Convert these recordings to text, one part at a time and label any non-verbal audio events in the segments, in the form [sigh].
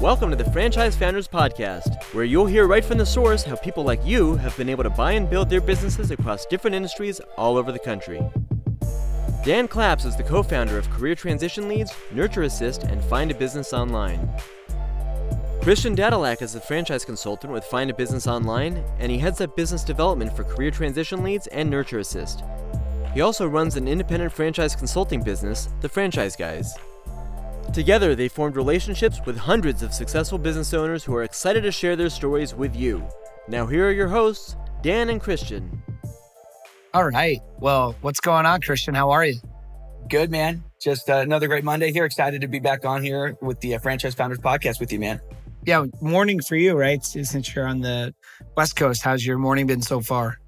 Welcome to the Franchise Founders Podcast, where you'll hear right from the source how people like you have been able to buy and build their businesses across different industries all over the country. Dan Claps is the co founder of Career Transition Leads, Nurture Assist, and Find a Business Online. Christian Dadulak is a franchise consultant with Find a Business Online, and he heads up business development for Career Transition Leads and Nurture Assist. He also runs an independent franchise consulting business, The Franchise Guys. Together, they formed relationships with hundreds of successful business owners who are excited to share their stories with you. Now, here are your hosts, Dan and Christian. All right. Well, what's going on, Christian? How are you? Good, man. Just uh, another great Monday here. Excited to be back on here with the uh, Franchise Founders Podcast with you, man. Yeah, morning for you, right? Since you're on the West Coast, how's your morning been so far?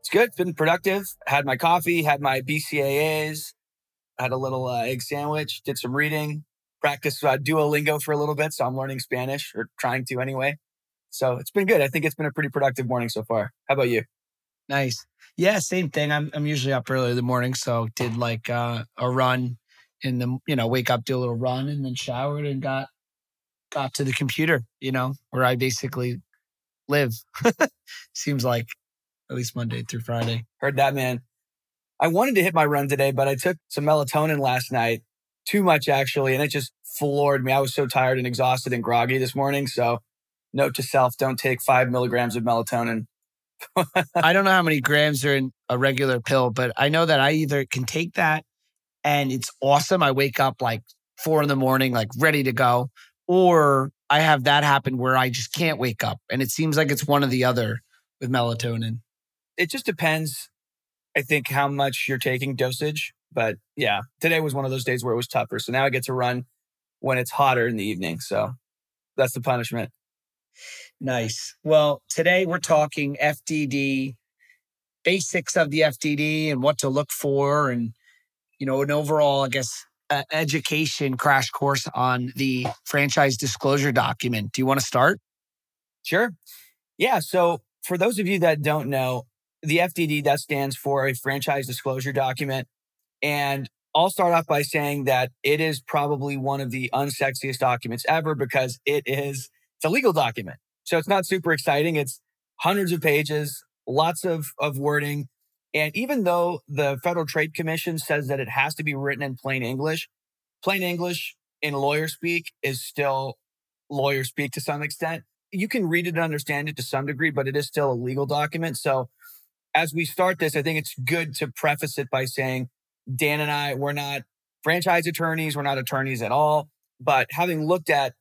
It's good. It's been productive. Had my coffee, had my BCAAs, had a little uh, egg sandwich, did some reading, practice uh, Duolingo for a little bit. So I'm learning Spanish or trying to anyway. So it's been good. I think it's been a pretty productive morning so far. How about you? Nice. Yeah, same thing. I'm I'm usually up early in the morning, so did like uh, a run in the you know wake up, do a little run, and then showered and got got to the computer. You know where I basically live. [laughs] Seems like at least Monday through Friday. Heard that, man. I wanted to hit my run today, but I took some melatonin last night too much actually. And it just floored me. I was so tired and exhausted and groggy this morning. So note to self, don't take five milligrams of melatonin. I don't know how many grams are in a regular pill, but I know that I either can take that and it's awesome. I wake up like four in the morning, like ready to go, or I have that happen where I just can't wake up. And it seems like it's one or the other with melatonin. It just depends, I think, how much you're taking dosage. But yeah, today was one of those days where it was tougher. So now I get to run when it's hotter in the evening. So that's the punishment. Nice. Well, today we're talking FDD, basics of the FDD and what to look for, and, you know, an overall, I guess, uh, education crash course on the franchise disclosure document. Do you want to start? Sure. Yeah. So for those of you that don't know, the FDD that stands for a franchise disclosure document. And I'll start off by saying that it is probably one of the unsexiest documents ever because it is it's a legal document. So it's not super exciting. It's hundreds of pages, lots of, of wording. And even though the Federal Trade Commission says that it has to be written in plain English, plain English in lawyer speak is still lawyer speak to some extent. You can read it and understand it to some degree, but it is still a legal document. So as we start this, I think it's good to preface it by saying Dan and I, we're not franchise attorneys, we're not attorneys at all. But having looked at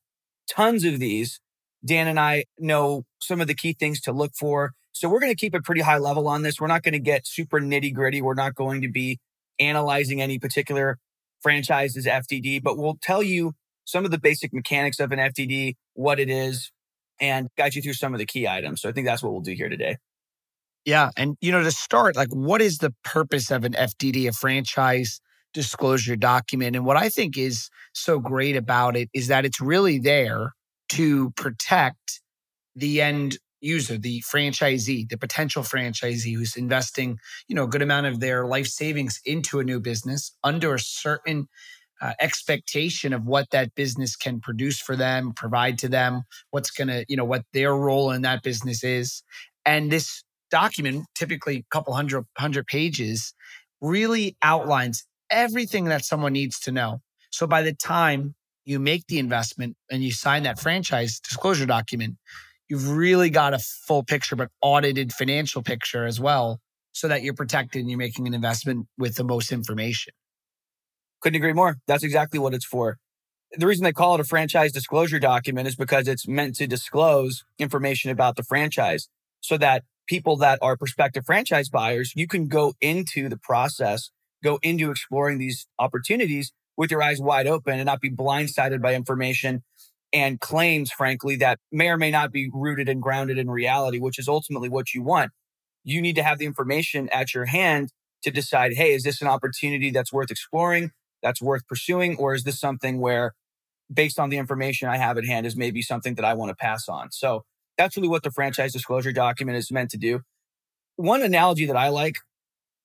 tons of these, Dan and I know some of the key things to look for. So we're going to keep a pretty high level on this. We're not going to get super nitty gritty. We're not going to be analyzing any particular franchise's FDD, but we'll tell you some of the basic mechanics of an FDD, what it is, and guide you through some of the key items. So I think that's what we'll do here today. Yeah. And, you know, to start, like, what is the purpose of an FDD, a franchise disclosure document? And what I think is so great about it is that it's really there to protect the end user, the franchisee, the potential franchisee who's investing, you know, a good amount of their life savings into a new business under a certain uh, expectation of what that business can produce for them, provide to them, what's going to, you know, what their role in that business is. And this document, typically a couple hundred hundred pages, really outlines everything that someone needs to know. So by the time you make the investment and you sign that franchise disclosure document, you've really got a full picture, but audited financial picture as well, so that you're protected and you're making an investment with the most information. Couldn't agree more. That's exactly what it's for. The reason they call it a franchise disclosure document is because it's meant to disclose information about the franchise so that people that are prospective franchise buyers, you can go into the process, go into exploring these opportunities with your eyes wide open and not be blindsided by information and claims, frankly, that may or may not be rooted and grounded in reality, which is ultimately what you want. You need to have the information at your hand to decide, hey, is this an opportunity that's worth exploring, that's worth pursuing, or is this something where, based on the information I have at hand, is maybe something that I want to pass on? So that's really what the franchise disclosure document is meant to do. One analogy that I like,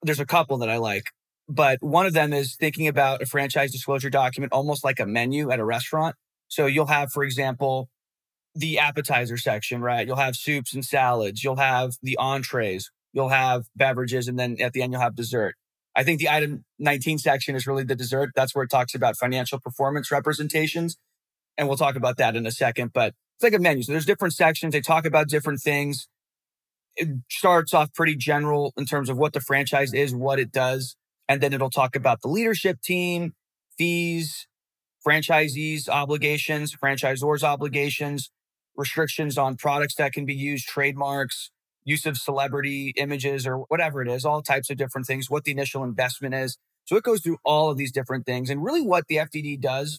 there's a couple that I like, but one of them is thinking about a franchise disclosure document almost like a menu at a restaurant. So you'll have, for example, the appetizer section, right? You'll have soups and salads. You'll have the entrees. You'll have beverages. And then at the end, you'll have dessert. I think the item 19 section is really the dessert. That's where it talks about financial performance representations. And we'll talk about that in a second. But it's like a menu. So there's different sections. They talk about different things. It starts off pretty general in terms of what the franchise is, what it does. And then it'll talk about the leadership team, fees, franchisees' obligations, franchisors' obligations, restrictions on products that can be used, trademarks, use of celebrity images or whatever it is, all types of different things, what the initial investment is. So it goes through all of these different things. And really what the FDD does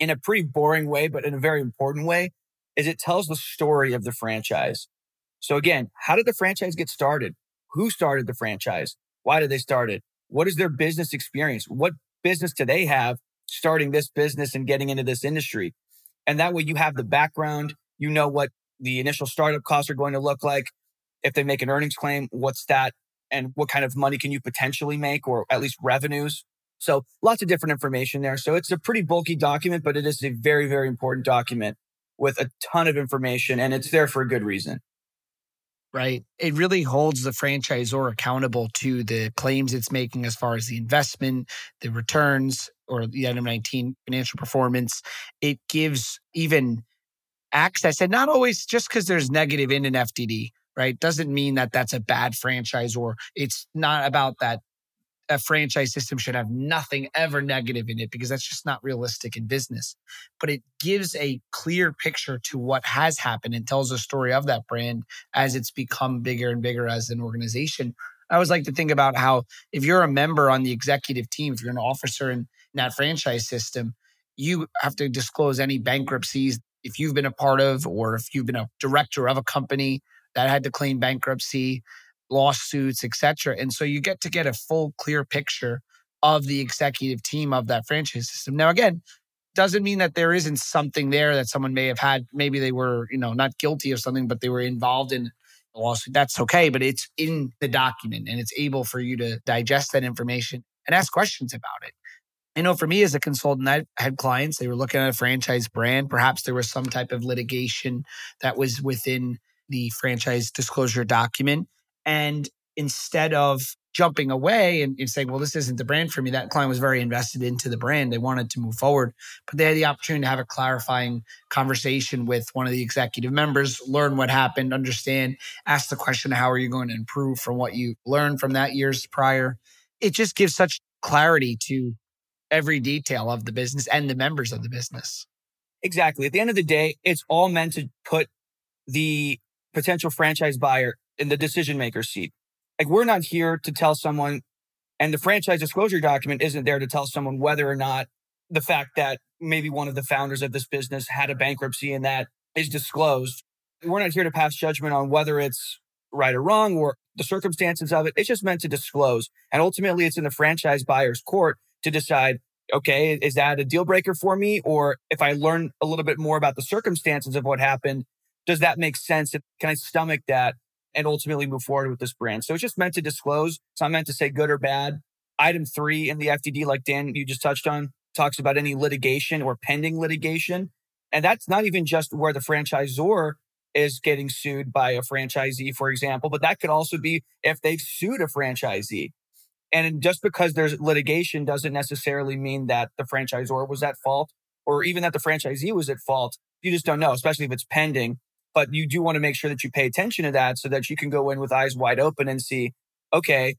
in a pretty boring way, but in a very important way, is it tells the story of the franchise. So again, how did the franchise get started? Who started the franchise? Why did they start it? What is their business experience? What business do they have starting this business and getting into this industry? And that way you have the background, you know what the initial startup costs are going to look like. If they make an earnings claim, what's that? And what kind of money can you potentially make or at least revenues? So lots of different information there. So it's a pretty bulky document, but it is a very, very important document with a ton of information and it's there for a good reason. Right. It really holds the franchisor accountable to the claims it's making as far as the investment, the returns, or the item 19 financial performance. It gives even access and not always just because there's negative in an FDD, right? Doesn't mean that that's a bad franchise or it's not about that a franchise system should have nothing ever negative in it because that's just not realistic in business. But it gives a clear picture to what has happened and tells a story of that brand as it's become bigger and bigger as an organization. I always like to think about how if you're a member on the executive team, if you're an officer in that franchise system, you have to disclose any bankruptcies if you've been a part of or if you've been a director of a company that had to claim bankruptcy lawsuits, etc. And so you get to get a full, clear picture of the executive team of that franchise system. Now, again, doesn't mean that there isn't something there that someone may have had. Maybe they were, you know, not guilty of something, but they were involved in a lawsuit. That's okay, but it's in the document and it's able for you to digest that information and ask questions about it. I know for me as a consultant, I had clients, they were looking at a franchise brand. Perhaps there was some type of litigation that was within the franchise disclosure document. And instead of jumping away and, and, saying, well, this isn't the brand for me, that client was very invested into the brand. They wanted to move forward, but they had the opportunity to have a clarifying conversation with one of the executive members, learn what happened, understand, ask the question, how are you going to improve from what you learned from that year's prior? It just gives such clarity to every detail of the business and the members of the business. Exactly. At the end of the day, it's all meant to put the potential franchise buyer in the decision maker seat. Like we're not here to tell someone, and the franchise disclosure document isn't there to tell someone whether or not the fact that maybe one of the founders of this business had a bankruptcy and that is disclosed. We're not here to pass judgment on whether it's right or wrong or the circumstances of it. It's just meant to disclose. And ultimately, it's in the franchise buyer's court to decide okay, is that a deal breaker for me? Or if I learn a little bit more about the circumstances of what happened, does that make sense? Can I stomach that and ultimately move forward with this brand? So it's just meant to disclose. It's not meant to say good or bad. Item three in the FDD, like Dan, you just touched on, talks about any litigation or pending litigation. And that's not even just where the franchisor is getting sued by a franchisee, for example, but that could also be if they've sued a franchisee. And just because there's litigation doesn't necessarily mean that the franchisor was at fault or even that the franchisee was at fault. You just don't know, especially if it's pending. But you do want to make sure that you pay attention to that so that you can go in with eyes wide open and see, okay,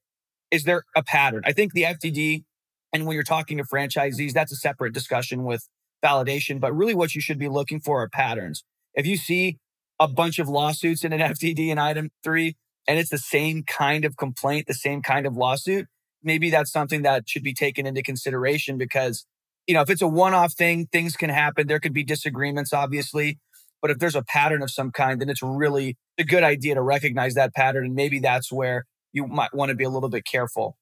is there a pattern? I think the FDD, and when you're talking to franchisees, that's a separate discussion with validation. But really, what you should be looking for are patterns. If you see a bunch of lawsuits in an [laughs] FDD in item three, and it's the same kind of complaint, the same kind of lawsuit, maybe that's something that should be taken into consideration because, you know, if it's a one off thing, things can happen. There could be disagreements, obviously. But if there's a pattern of some kind, then it's really a good idea to recognize that pattern. And maybe that's where you might want to be a little bit careful.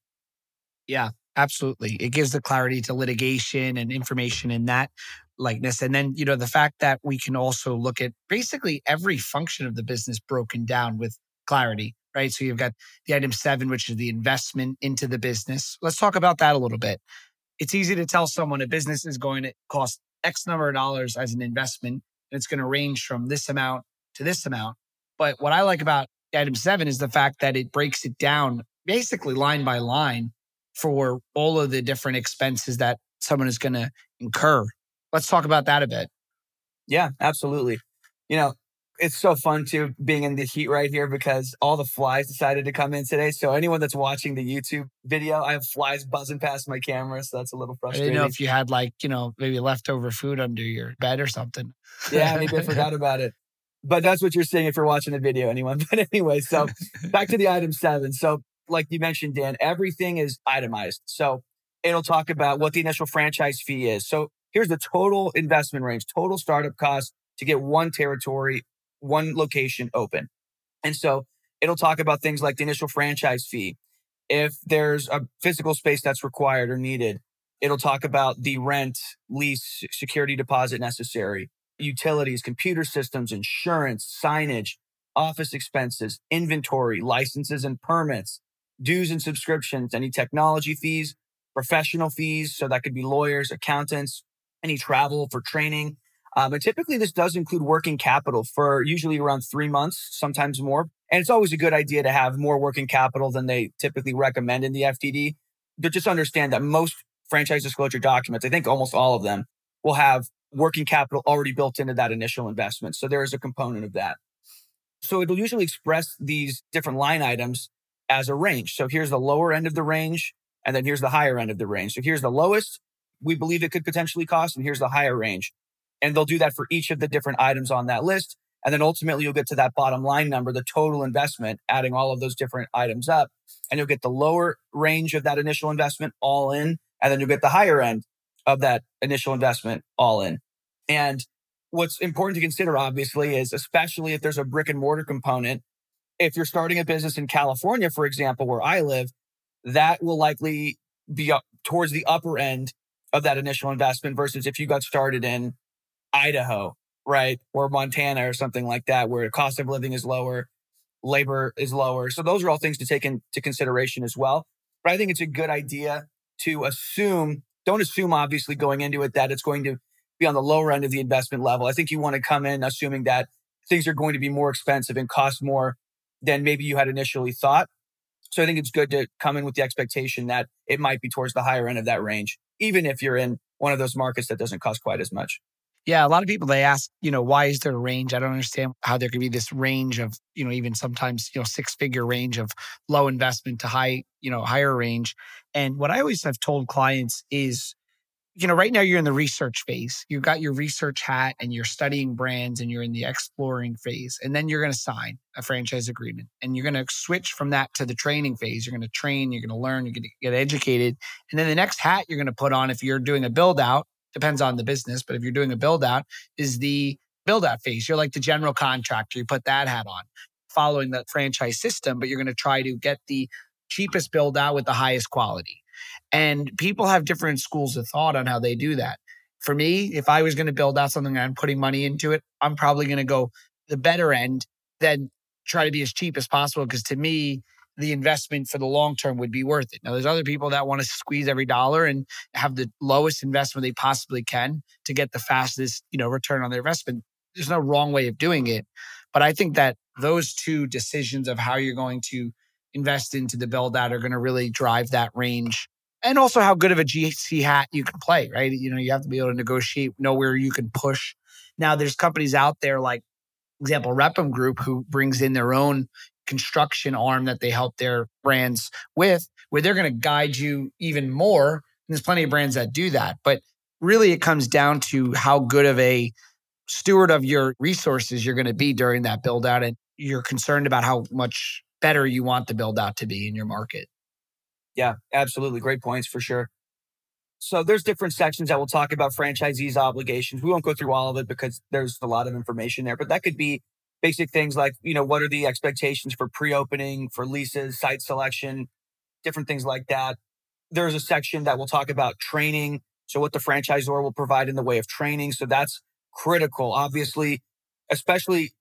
Yeah, absolutely. It gives the clarity to litigation and information in that likeness. And then, you know, the fact that we can also look at basically every function of the business broken down with clarity right? So you've got the item seven, which is the investment into the business. Let's talk about that a little bit. It's easy to tell someone a business is going to cost X number of dollars as an investment. And it's going to range from this amount to this amount. But what I like about item seven is the fact that it breaks it down basically line by line for all of the different expenses that someone is going to incur. Let's talk about that a bit. Yeah, absolutely. You know, it's so fun to being in the heat right here because all the flies decided to come in today. So anyone that's watching the YouTube video, I have flies buzzing past my camera, so that's a little frustrating. I didn't know if you had like you know maybe leftover food under your bed or something. yeah, maybe I [laughs] forgot about it. But that's what you're seeing if you're watching the video, anyone. [laughs] But anyway, so back to the item seven. So like you mentioned, Dan, everything is itemized. So it'll talk about what the initial franchise fee is. So here's the total investment range, total startup cost to get one territory, one location open. And so it'll talk about things like the initial franchise fee. If there's a physical space that's required or needed, it'll talk about the rent, lease, security deposit necessary, utilities, computer systems, insurance, signage, office expenses, inventory, licenses and permits, dues and subscriptions, any technology fees, professional fees. So that could be lawyers, accountants, any travel for training. Um, and typically this does include working capital for usually around three months, sometimes more. And it's always a good idea to have more working capital than they typically recommend in the FDD. But just understand that most franchise disclosure documents, I think almost all of them, will have working capital already built into that initial investment. So there is a component of that. So it'll usually express these different line items as a range. So here's the lower end of the range, and then here's the higher end of the range. So here's the lowest we believe it could potentially cost, and here's the higher range. And they'll do that for each of the different items on that list. And then ultimately you'll get to that bottom line number, the total investment, adding all of those different items up. And you'll get the lower range of that initial investment all in. And then you'll get the higher end of that initial investment all in. And what's important to consider, obviously, is especially if there's a brick and mortar component, if you're starting a business in California, for example, where I live, that will likely be up towards the upper end of that initial investment versus if you got started in Idaho, right? Or Montana or something like that, where the cost of living is lower, labor is lower. So those are all things to take into consideration as well. But I think it's a good idea to assume, don't assume obviously going into it that it's going to be on the lower end of the investment level. I think you want to come in assuming that things are going to be more expensive and cost more than maybe you had initially thought. So I think it's good to come in with the expectation that it might be towards the higher end of that range, even if you're in one of those markets that doesn't cost quite as much. Yeah, a lot of people they ask, you know, why is there a range? I don't understand how there could be this range of, you know, even sometimes, you know, six figure range of low investment to high, you know, higher range. And what I always have told clients is you know, right now you're in the research phase. You've got your research hat and you're studying brands and you're in the exploring phase. And then you're going to sign a franchise agreement and you're going to switch from that to the training phase. You're going to train, you're going to learn, you're going to get educated. And then the next hat you're going to put on if you're doing a build out, depends on the business, but if you're doing a build out, is the build out phase. You're like the general contractor, you put that hat on following the franchise system, but you're going to try to get the cheapest build out with the highest quality. And people have different schools of thought on how they do that. For me, if I was going to build out something and I'm putting money into it, I'm probably going to go the better end than try to be as cheap as possible. Because to me, the investment for the long term would be worth it. Now, there's other people that want to squeeze every dollar and have the lowest investment they possibly can to get the fastest, you know, return on their investment. There's no wrong way of doing it. But I think that those two decisions of how you're going to invest into the build out are going to really drive that range and also how good of a GC hat you can play, right? You know, you have to be able to negotiate, know where you can push. Now, there's companies out there like, example, Repum Group, who brings in their own construction arm that they help their brands with, where they're going to guide you even more. And there's plenty of brands that do that. But really, it comes down to how good of a steward of your resources you're going to be during that build out. And you're concerned about how much better you want the build out to be in your market. Yeah, absolutely. Great points for sure. So there's different sections that we'll talk about franchisees' obligations. We won't go through all of it because there's a lot of information there, but that could be basic things like, you know, what are the expectations for pre-opening, for leases, site selection, different things like that. There's a section that will talk about training. So what the franchisor will provide in the way of training. So that's critical, obviously, especially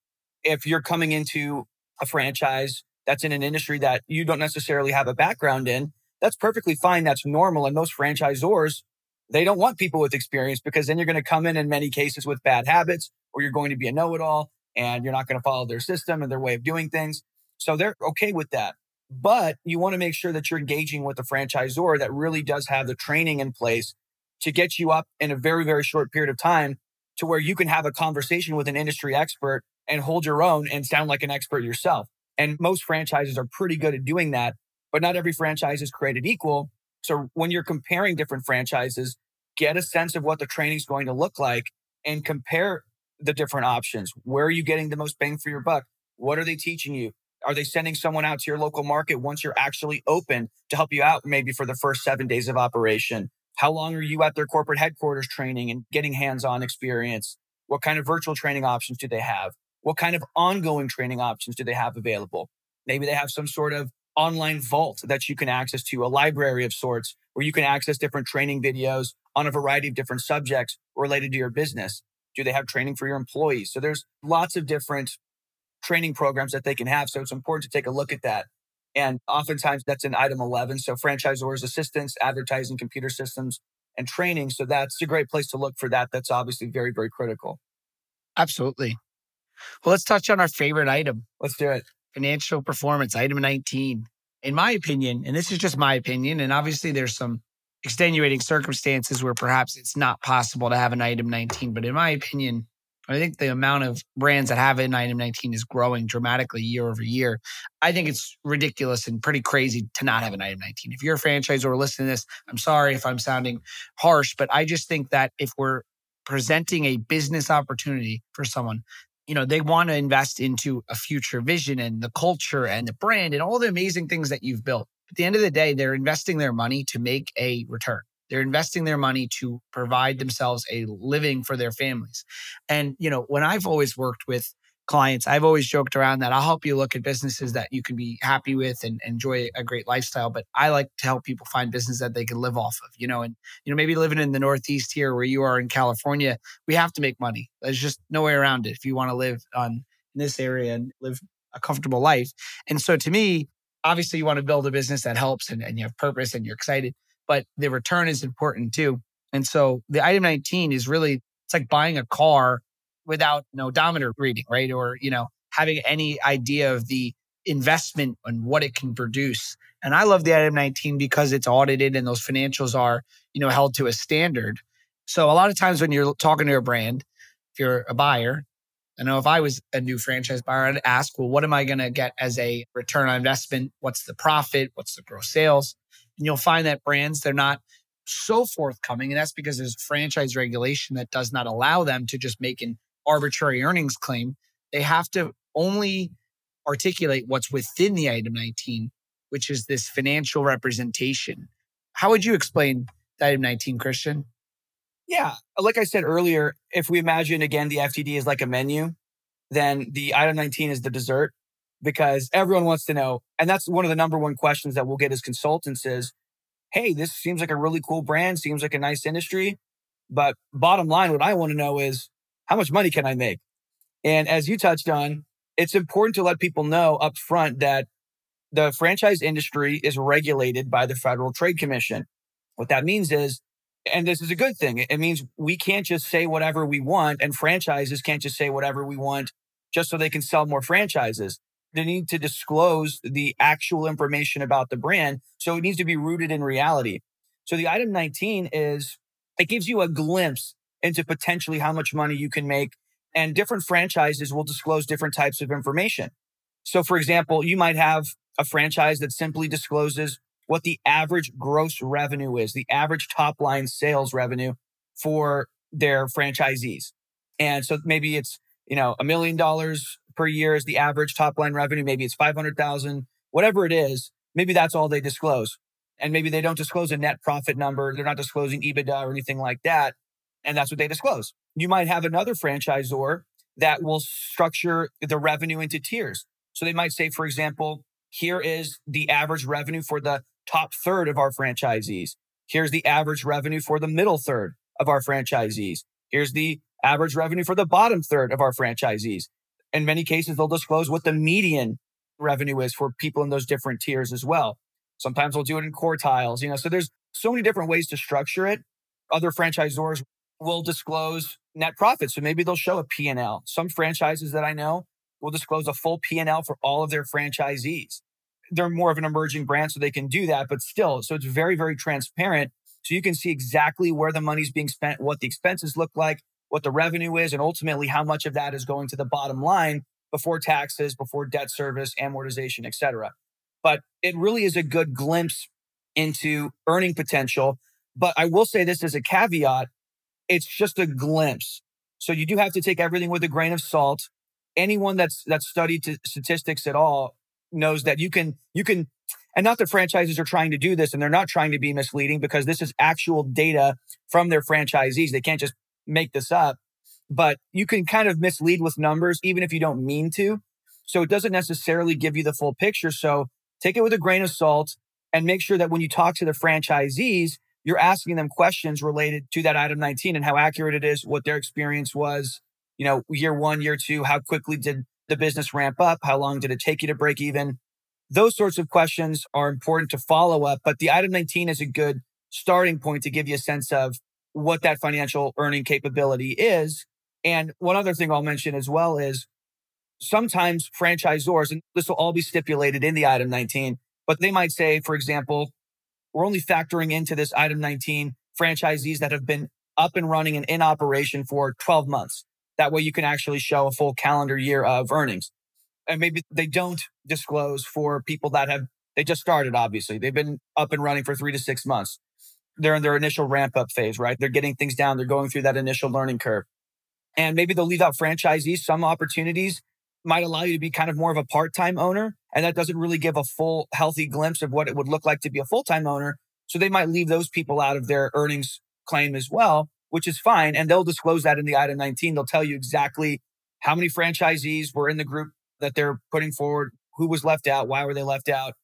if you're coming into a franchise that's in an industry that you don't necessarily have a background in, that's perfectly fine. That's normal. And most franchisors They don't want people with experience because then you're going to come in in many cases with bad habits or you're going to be a know it all and you're not going to follow their system and their way of doing things. So they're okay with that. But you want to make sure that you're engaging with the franchisor that really does have the training in place to get you up in a very, very short period of time to where you can have a conversation with an industry expert and hold your own and sound like an expert yourself. And most franchises are pretty good at doing that, but not every franchise is created equal. So when you're comparing different franchises, get a sense of what the training is going to look like and compare the different options. Where are you getting the most bang for your buck? What are they teaching you? Are they sending someone out to your local market once you're actually open to help you out, maybe for the first seven days of operation? How long are you at their corporate headquarters training and getting hands on experience? What kind of virtual training options do they have? What kind of ongoing training options do they have available? Maybe they have some sort of online vault that you can access to, a library of sorts where you can access different training videos on a variety of different subjects related to your business. Do they have training for your employees? So there's lots of different training programs that they can have. So it's important to take a look at that. And oftentimes that's in item 11. So franchisors, assistance, advertising, computer systems, and training. So that's a great place to look for that. That's obviously very, very critical. Absolutely. Well, let's touch on our favorite item. Let's do it. Financial performance, item 19. In my opinion, and this is just my opinion, and obviously there's some extenuating circumstances where perhaps it's not possible to have an item 19, but in my opinion, I think the amount of brands that have an item 19 is growing dramatically year over year. I think it's ridiculous and pretty crazy to not have an item 19. If you're a franchise or listening to this, I'm sorry if I'm sounding harsh, but I just think that if we're presenting a business opportunity for someone, you know, they want to invest into a future vision and the culture and the brand and all the amazing things that you've built. At the end of the day, they're investing their money to make a return. They're investing their money to provide themselves a living for their families. And, you know, when I've always worked with clients, I've always joked around that I'll help you look at businesses that you can be happy with and enjoy a great lifestyle. But I like to help people find business that they can live off of, you know, and, you know, maybe living in the Northeast here where you are in California, we have to make money. There's just no way around it if you want to live on in this area and live a comfortable life. And so to me, obviously you want to build a business that helps and, and you have purpose and you're excited but the return is important too. And so the item 19 is really, it's like buying a car without no odometer reading, right? Or, you know, having any idea of the investment and what it can produce. And I love the item 19 because it's audited and those financials are, you know, held to a standard. So a lot of times when you're talking to a brand, if you're a buyer, I know if I was a new franchise buyer, I'd ask, well, what am I going to get as a return on investment? What's the profit? What's the gross sales? And you'll find that brands, they're not so forthcoming. And that's because there's franchise regulation that does not allow them to just make an arbitrary earnings claim. They have to only articulate what's within the item 19, which is this financial representation. How would you explain item 19, Christian? Yeah. Like I said earlier, if we imagine again the FDD is like a menu, then the item 19 is the dessert because everyone wants to know. And that's one of the number one questions that we'll get as consultants is, Hey, this seems like a really cool brand, seems like a nice industry. But bottom line, what I want to know is how much money can I make? And as you touched on, it's important to let people know up front that the franchise industry is regulated by the Federal Trade Commission. What that means is, and this is a good thing, it means we can't just say whatever we want, and franchises can't just say whatever we want just so they can sell more franchises they need to disclose the actual information about the brand. So it needs to be rooted in reality. So the item 19 is it gives you a glimpse into potentially how much money you can make. And different franchises will disclose different types of information. So, for example, you might have a franchise that simply discloses what the average gross revenue is, the average top line sales revenue for their franchisees. And so maybe it's, you know, a million dollars per year is the average top line revenue. Maybe it's 500,000, whatever it is. Maybe that's all they disclose. And maybe they don't disclose a net profit number. They're not disclosing EBITDA or anything like that. And that's what they disclose. You might have another franchisor that will structure the revenue into tiers. So they might say, for example, here is the average revenue for the top third of our franchisees. Here's the average revenue for the middle third of our franchisees. Here's the average revenue for the bottom third of our franchisees in many cases, they'll disclose what the median revenue is for people in those different tiers as well. Sometimes they'll do it in quartiles, you know, so there's so many different ways to structure it. Other franchisors will disclose net profit. So maybe they'll show a P&L. Some franchises that I know will disclose a full P&L for all of their franchisees. They're more of an emerging brand, so they can do that, but still, so it's very, very transparent. So you can see exactly where the money's being spent, what the expenses look like, what the revenue is, and ultimately how much of that is going to the bottom line before taxes, before debt service, amortization, et cetera. But it really is a good glimpse into earning potential. But I will say this as a caveat it's just a glimpse. So you do have to take everything with a grain of salt. Anyone that's that's studied statistics at all knows that you can you can and not that franchises are trying to do this and they're not trying to be misleading because this is actual data from their franchisees. They can't just make this up, but you can kind of mislead with numbers even if you don't mean to. So it doesn't necessarily give you the full picture. So take it with a grain of salt and make sure that when you talk to the franchisees, you're asking them questions related to that item 19 and how accurate it is, what their experience was, you know, year one, year two, how quickly did the business ramp up? How long did it take you to break even? Those sorts of questions are important to follow up, but the item 19 is a good starting point to give you a sense of what that financial earning capability is. And one other thing I'll mention as well is sometimes franchisors, and this will all be stipulated in the item 19, but they might say, for example, we're only factoring into this item 19 franchisees that have been up and running and in operation for 12 months. That way you can actually show a full calendar year of earnings. And maybe they don't disclose for people that have, they just started, obviously. They've been up and running for three to six months. They're in their initial ramp up phase, right? They're getting things down. They're going through that initial learning curve. And maybe they'll leave out franchisees. Some opportunities might allow you to be kind of more of a part time owner. And that doesn't really give a full, healthy glimpse of what it would look like to be a full time owner. So they might leave those people out of their earnings claim as well, which is fine. And they'll disclose that in the item 19. They'll tell you exactly how many franchisees were in the group that they're putting forward, who was left out, why were they left out.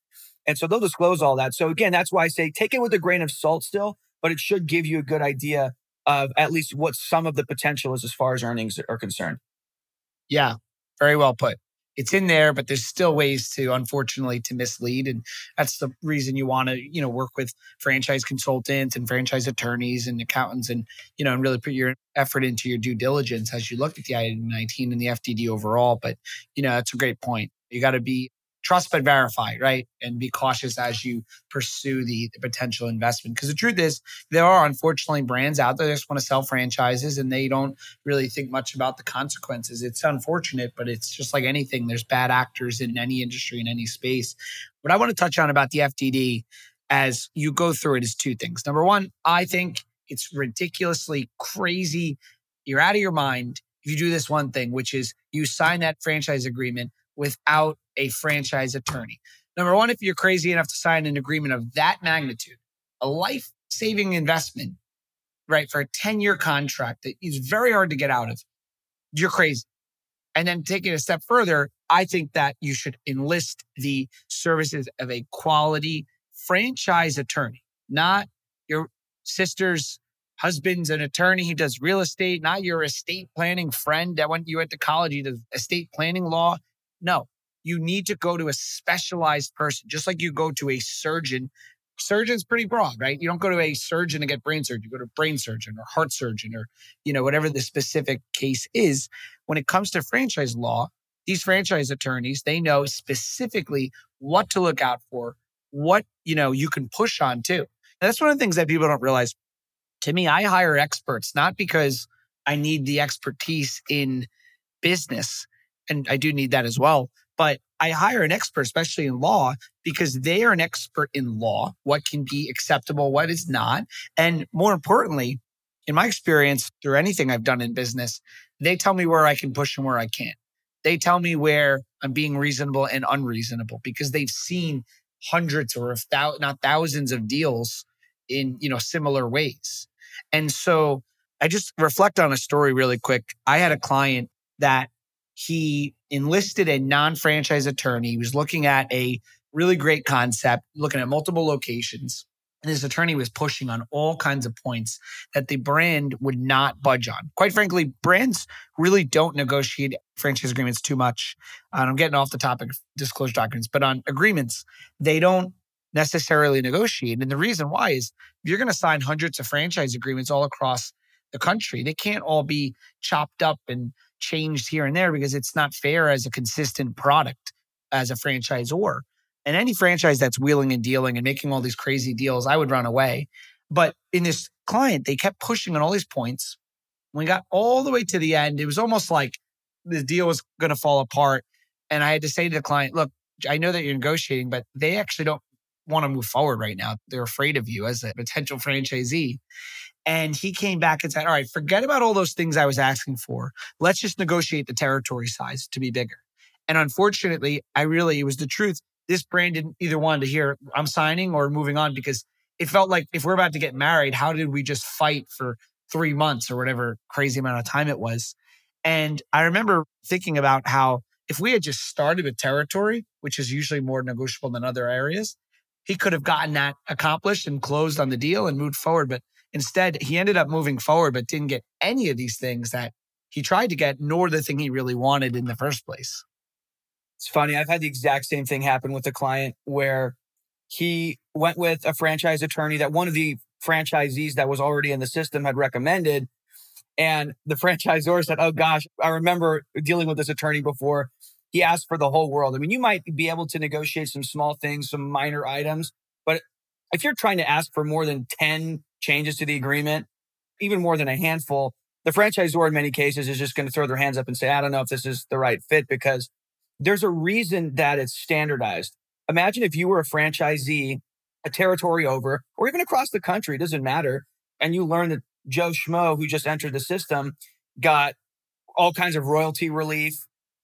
And so they'll disclose all that. So again, that's why I say take it with a grain of salt still, but it should give you a good idea of at least what some of the potential is as far as earnings are concerned. Yeah, very well put. It's in there, but there's still ways to, unfortunately, to mislead. And that's the reason you want to, you know, work with franchise consultants and franchise attorneys and accountants and, you know, and really put your effort into your due diligence as you look at the item 19 and the FDD overall. But, you know, that's a great point. You got to be trust but verify, right? And be cautious as you pursue the, the potential investment. Because the truth is, there are unfortunately brands out there that just want to sell franchises and they don't really think much about the consequences. It's unfortunate, but it's just like anything. There's bad actors in any industry, in any space. What I want to touch on about the FDD as you go through it is two things. Number one, I think it's ridiculously crazy. You're out of your mind if you do this one thing, which is you sign that franchise agreement without a franchise attorney. Number one, if you're crazy enough to sign an agreement of that magnitude, a life saving investment, right, for a 10 year contract that is very hard to get out of, you're crazy. And then taking a step further, I think that you should enlist the services of a quality franchise attorney, not your sister's husband's an attorney. He does real estate, not your estate planning friend that went you went to college. He does estate planning law. No, you need to go to a specialized person, just like you go to a surgeon. Surgeon's pretty broad, right? You don't go to a surgeon to get brain surgery. You go to brain surgeon or heart surgeon or, you know, whatever the specific case is. When it comes to franchise law, these franchise attorneys, they know specifically what to look out for, what, you know, you can push on too. And that's one of the things that people don't realize. To me, I hire experts, not because I need the expertise in business and I do need that as well. But I hire an expert, especially in law, because they are an expert in law, what can be acceptable, what is not. And more importantly, in my experience, through anything I've done in business, they tell me where I can push and where I can't. They tell me where I'm being reasonable and unreasonable because they've seen hundreds or if thou- not thousands of deals in you know similar ways. And so I just reflect on a story really quick. I had a client that he enlisted a non franchise attorney. He was looking at a really great concept, looking at multiple locations. And his attorney was pushing on all kinds of points that the brand would not budge on. Quite frankly, brands really don't negotiate franchise agreements too much. And I'm getting off the topic of disclosure documents, but on agreements, they don't necessarily negotiate. And the reason why is if you're going to sign hundreds of franchise agreements all across the country, they can't all be chopped up and changed here and there because it's not fair as a consistent product as a franchisor. And any franchise that's wheeling and dealing and making all these crazy deals, I would run away. But in this client, they kept pushing on all these points. When we got all the way to the end, it was almost like the deal was going to fall apart. And I had to say to the client, look, I know that you're negotiating, but they actually don't want to move forward right now. They're afraid of you as a potential franchisee. And he came back and said, All right, forget about all those things I was asking for. Let's just negotiate the territory size to be bigger. And unfortunately, I really, it was the truth. This brand didn't either want to hear I'm signing or moving on because it felt like if we're about to get married, how did we just fight for three months or whatever crazy amount of time it was? And I remember thinking about how if we had just started with territory, which is usually more negotiable than other areas, he could have gotten that accomplished and closed on the deal and moved forward. But instead, he ended up moving forward, but didn't get any of these things that he tried to get, nor the thing he really wanted in the first place. It's funny. I've had the exact same thing happen with a client where he went with a franchise attorney that one of the franchisees that was already in the system had recommended. And the [laughs] franchisor said, Oh gosh, I remember dealing with this attorney before. He asked for the whole world. I mean, you might be able to negotiate some small things, some minor items, but if you're trying to ask for more than 10 changes to the agreement, even more than a handful, the franchisor in many cases is just going to throw their hands up and say, I don't know if this is the right fit because there's a reason that it's standardized. Imagine if you were a franchisee, a territory over, or even across the country, it doesn't matter. And you learn that Joe Schmo, who just entered the system, got all kinds of royalty relief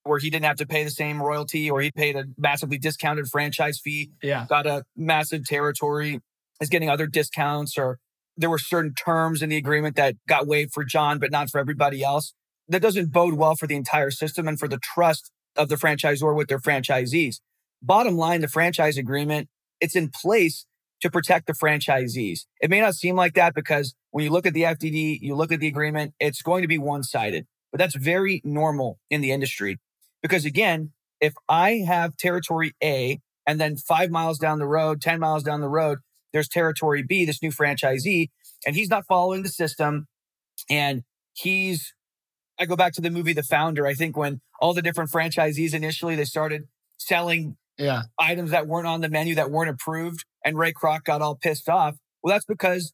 where he didn't have to pay the same royalty or he paid a massively discounted franchise fee. Yeah. Got a massive territory, is getting other discounts, or there were certain terms in the agreement that got waived for John, but not for everybody else. That doesn't bode well for the entire system and for the trust of the franchisor with their franchisees. Bottom line, the franchise agreement, it's in place to protect the franchisees. It may not seem like that because when you look at the FDD, you look at the agreement, it's going to be one sided, but that's very normal in the industry. Because again, if I have territory A and then five miles down the road, 10 miles down the road, there's territory B, this new franchisee, and he's not following the system and he's I go back to the movie The Founder. I think when all the different franchisees initially they started selling yeah. items that weren't on the menu that weren't approved, and Ray Kroc got all pissed off. Well, that's because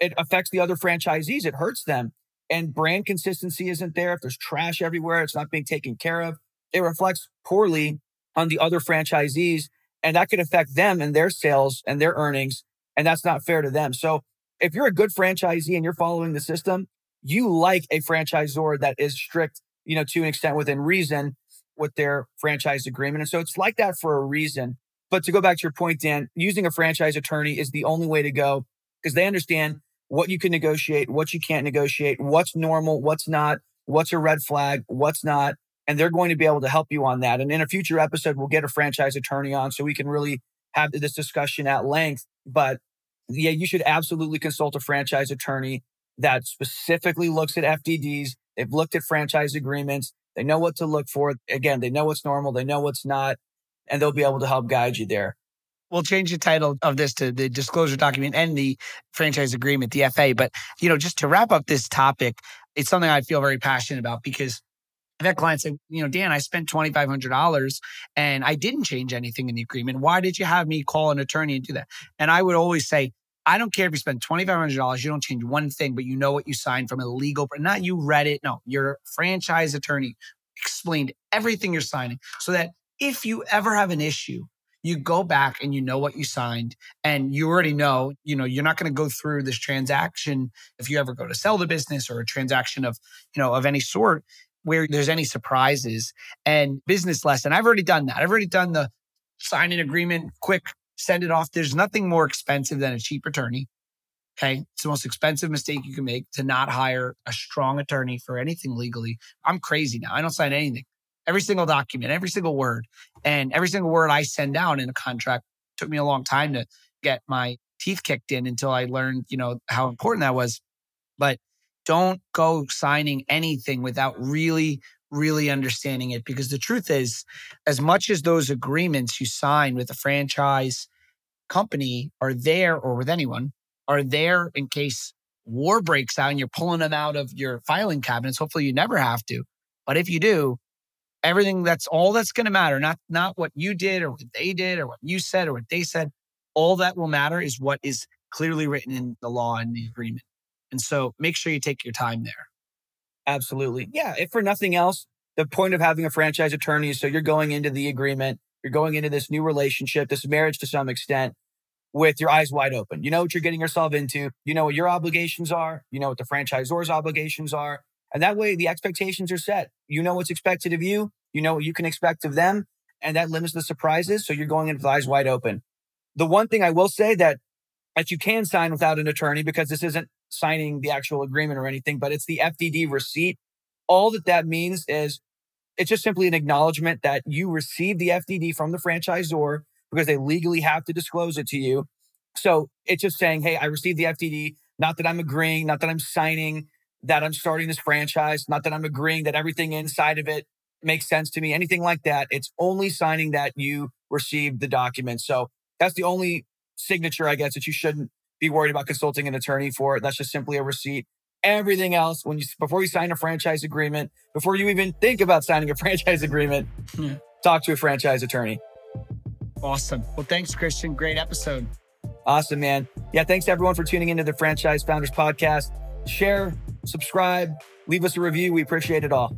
it affects the other franchisees. It hurts them. And brand consistency isn't there. If there's trash everywhere, it's not being taken care of. It reflects poorly on the other franchisees, and that could affect them and their sales and their earnings. And that's not fair to them. So if you're a good franchisee and you're following the system, you like a franchisor that is strict, you know, to an extent within reason with their franchise agreement. And so it's like that for a reason. But to go back to your point, Dan, using a franchise attorney is the only way to go because they understand what you can negotiate, what you can't negotiate, what's normal, what's not, what's a red flag, what's not. And they're going to be able to help you on that. And in a future episode, we'll get a franchise attorney on so we can really have this discussion at length. But yeah, you should absolutely consult a franchise attorney that specifically looks at FDDs. They've looked at franchise agreements. They know what to look for. Again, they know what's normal. They know what's not, and they'll be able to help guide you there. We'll change the title of this to the disclosure document and the franchise agreement, the FA. But, you know, just to wrap up this topic, it's something I feel very passionate about because I've had clients say, you know, Dan, I spent $2,500 and I didn't change anything in the agreement. Why did you have me call an attorney and do that? And I would always say, I don't care if you spend $2,500, you don't change one thing, but you know what you signed from a legal, not you read it. No, your franchise attorney explained everything you're signing so that if you ever have an issue, you go back and you know what you signed and you already know, you know, you're not going to go through this transaction if you ever go to sell the business or a transaction of, you know, of any sort where there's any surprises and business lesson. I've already done that. I've already done the sign an agreement, quick send it off. There's nothing more expensive than a cheap attorney. Okay. It's the most expensive mistake you can make to not hire a strong attorney for anything legally. I'm crazy now. I don't sign anything. Every single document, every single word, and every single word I send down in a contract took me a long time to get my teeth kicked in until I learned, you know, how important that was. But don't go signing anything without really really understanding it because the truth is as much as those agreements you sign with a franchise company are there or with anyone are there in case war breaks out and you're pulling them out of your filing cabinets. Hopefully you never have to. But if you do, everything that's all that's going to matter, not not what you did or what they did or what you said or what they said. All that will matter is what is clearly written in the law and the agreement. And so make sure you take your time there. Absolutely. Yeah. If for nothing else, the point of having a franchise attorney is so you're going into the agreement, you're going into this new relationship, this marriage to some extent with your eyes wide open. You know what you're getting yourself into. You know what your obligations are. You know what the franchisor's obligations are. And that way the expectations are set. You know what's expected of you. You know what you can expect of them. And that limits the surprises. So you're going in with eyes wide open. The one thing I will say that that you can sign without an attorney because this isn't signing the actual agreement or anything, but it's the FDD receipt. All that that means is it's just simply an acknowledgement that you received the FDD from the franchisor because they legally have to disclose it to you. So it's just saying, hey, I received the FDD. Not that I'm agreeing, not that I'm signing that I'm starting this franchise, not that I'm agreeing that everything inside of it makes sense to me, anything like that. It's only signing that you received the document. So that's the only signature, I guess, that you shouldn't be worried about consulting an attorney for. It. That's just simply a receipt. Everything else, when you before you sign a franchise agreement, before you even think about signing a [laughs] franchise agreement, yeah. talk to a franchise attorney. Awesome. Well, thanks, Christian. Great episode. Awesome, man. Yeah, thanks everyone for tuning into the Franchise Founders Podcast. Share, subscribe, leave us a review. We appreciate it all.